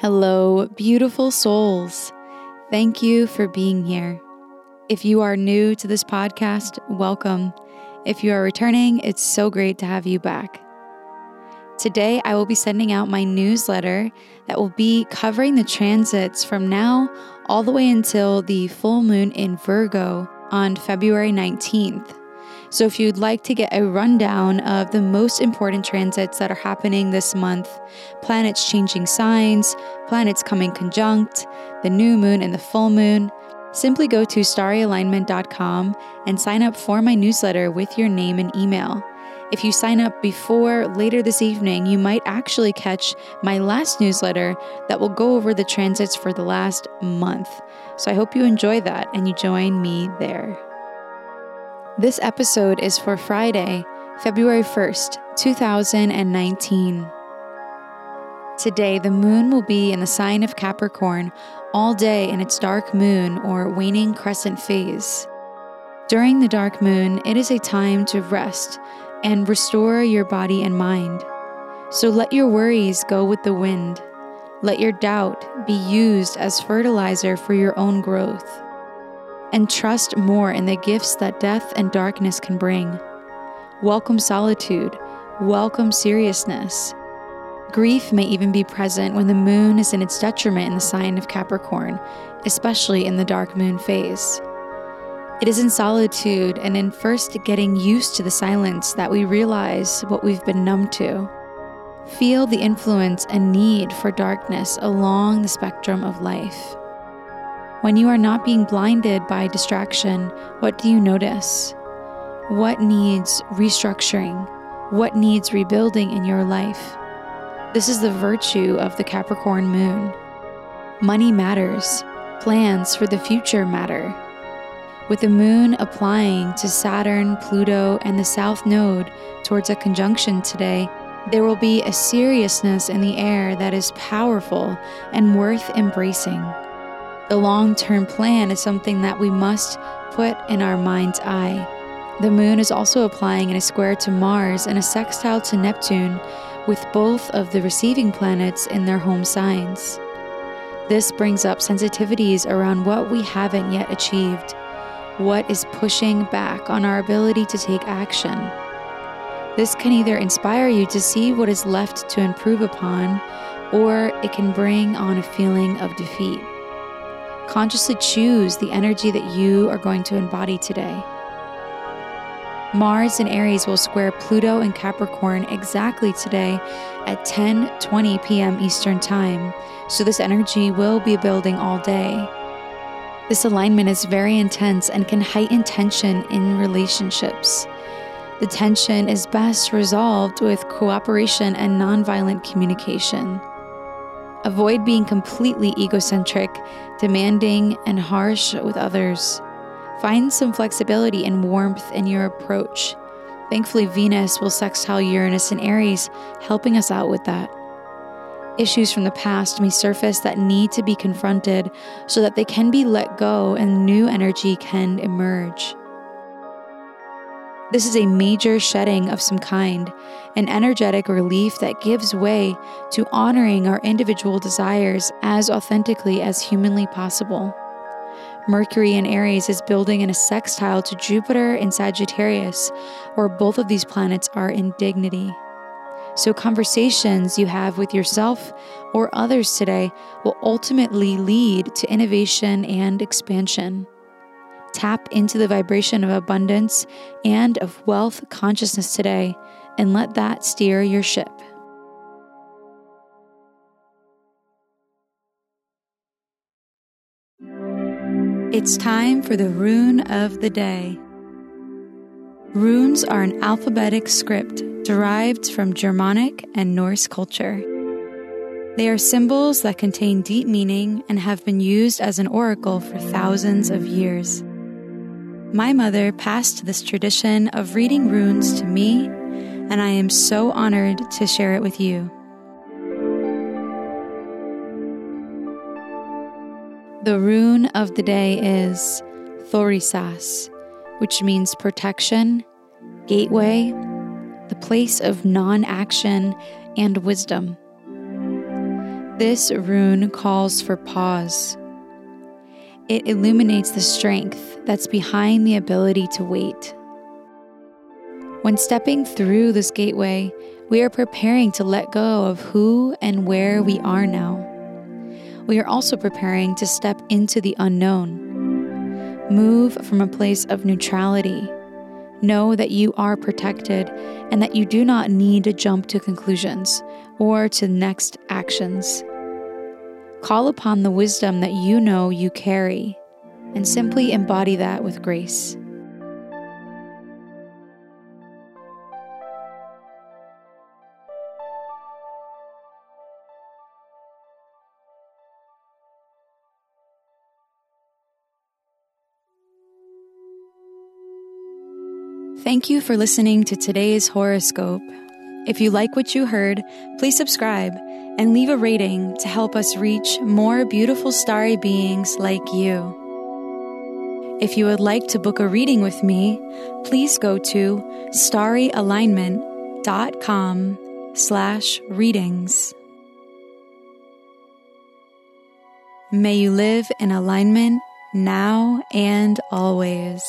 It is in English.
Hello, beautiful souls. Thank you for being here. If you are new to this podcast, welcome. If you are returning, it's so great to have you back. Today, I will be sending out my newsletter that will be covering the transits from now all the way until the full moon in Virgo on February 19th. So, if you'd like to get a rundown of the most important transits that are happening this month, planets changing signs, planets coming conjunct, the new moon and the full moon, simply go to starryalignment.com and sign up for my newsletter with your name and email. If you sign up before later this evening, you might actually catch my last newsletter that will go over the transits for the last month. So I hope you enjoy that and you join me there. This episode is for Friday, February 1st, 2019. Today, the moon will be in the sign of Capricorn all day in its dark moon or waning crescent phase. During the dark moon, it is a time to rest and restore your body and mind. So let your worries go with the wind. Let your doubt be used as fertilizer for your own growth and trust more in the gifts that death and darkness can bring. Welcome solitude, welcome seriousness. Grief may even be present when the moon is in its detriment in the sign of Capricorn, especially in the dark moon phase. It is in solitude and in first getting used to the silence that we realize what we've been numb to. Feel the influence and need for darkness along the spectrum of life. When you are not being blinded by distraction, what do you notice? What needs restructuring? What needs rebuilding in your life? This is the virtue of the Capricorn moon. Money matters, plans for the future matter. With the moon applying to Saturn, Pluto, and the South Node towards a conjunction today, there will be a seriousness in the air that is powerful and worth embracing. The long term plan is something that we must put in our mind's eye. The moon is also applying in a square to Mars and a sextile to Neptune, with both of the receiving planets in their home signs. This brings up sensitivities around what we haven't yet achieved, what is pushing back on our ability to take action. This can either inspire you to see what is left to improve upon, or it can bring on a feeling of defeat. Consciously choose the energy that you are going to embody today. Mars in Aries will square Pluto and Capricorn exactly today at 10:20 p.m. Eastern Time. So this energy will be building all day. This alignment is very intense and can heighten tension in relationships. The tension is best resolved with cooperation and nonviolent communication. Avoid being completely egocentric, demanding, and harsh with others. Find some flexibility and warmth in your approach. Thankfully, Venus will sextile Uranus and Aries, helping us out with that. Issues from the past may surface that need to be confronted so that they can be let go and new energy can emerge. This is a major shedding of some kind, an energetic relief that gives way to honoring our individual desires as authentically as humanly possible. Mercury in Aries is building in a sextile to Jupiter in Sagittarius, where both of these planets are in dignity. So, conversations you have with yourself or others today will ultimately lead to innovation and expansion. Tap into the vibration of abundance and of wealth consciousness today and let that steer your ship. It's time for the rune of the day. Runes are an alphabetic script derived from Germanic and Norse culture. They are symbols that contain deep meaning and have been used as an oracle for thousands of years. My mother passed this tradition of reading runes to me, and I am so honored to share it with you. The rune of the day is Thurisaz, which means protection, gateway, the place of non action, and wisdom. This rune calls for pause. It illuminates the strength that's behind the ability to wait. When stepping through this gateway, we are preparing to let go of who and where we are now. We are also preparing to step into the unknown. Move from a place of neutrality. Know that you are protected and that you do not need to jump to conclusions or to next actions. Call upon the wisdom that you know you carry and simply embody that with grace. Thank you for listening to today's horoscope. If you like what you heard, please subscribe and leave a rating to help us reach more beautiful starry beings like you. If you would like to book a reading with me, please go to starryalignment.com slash readings. May you live in alignment now and always.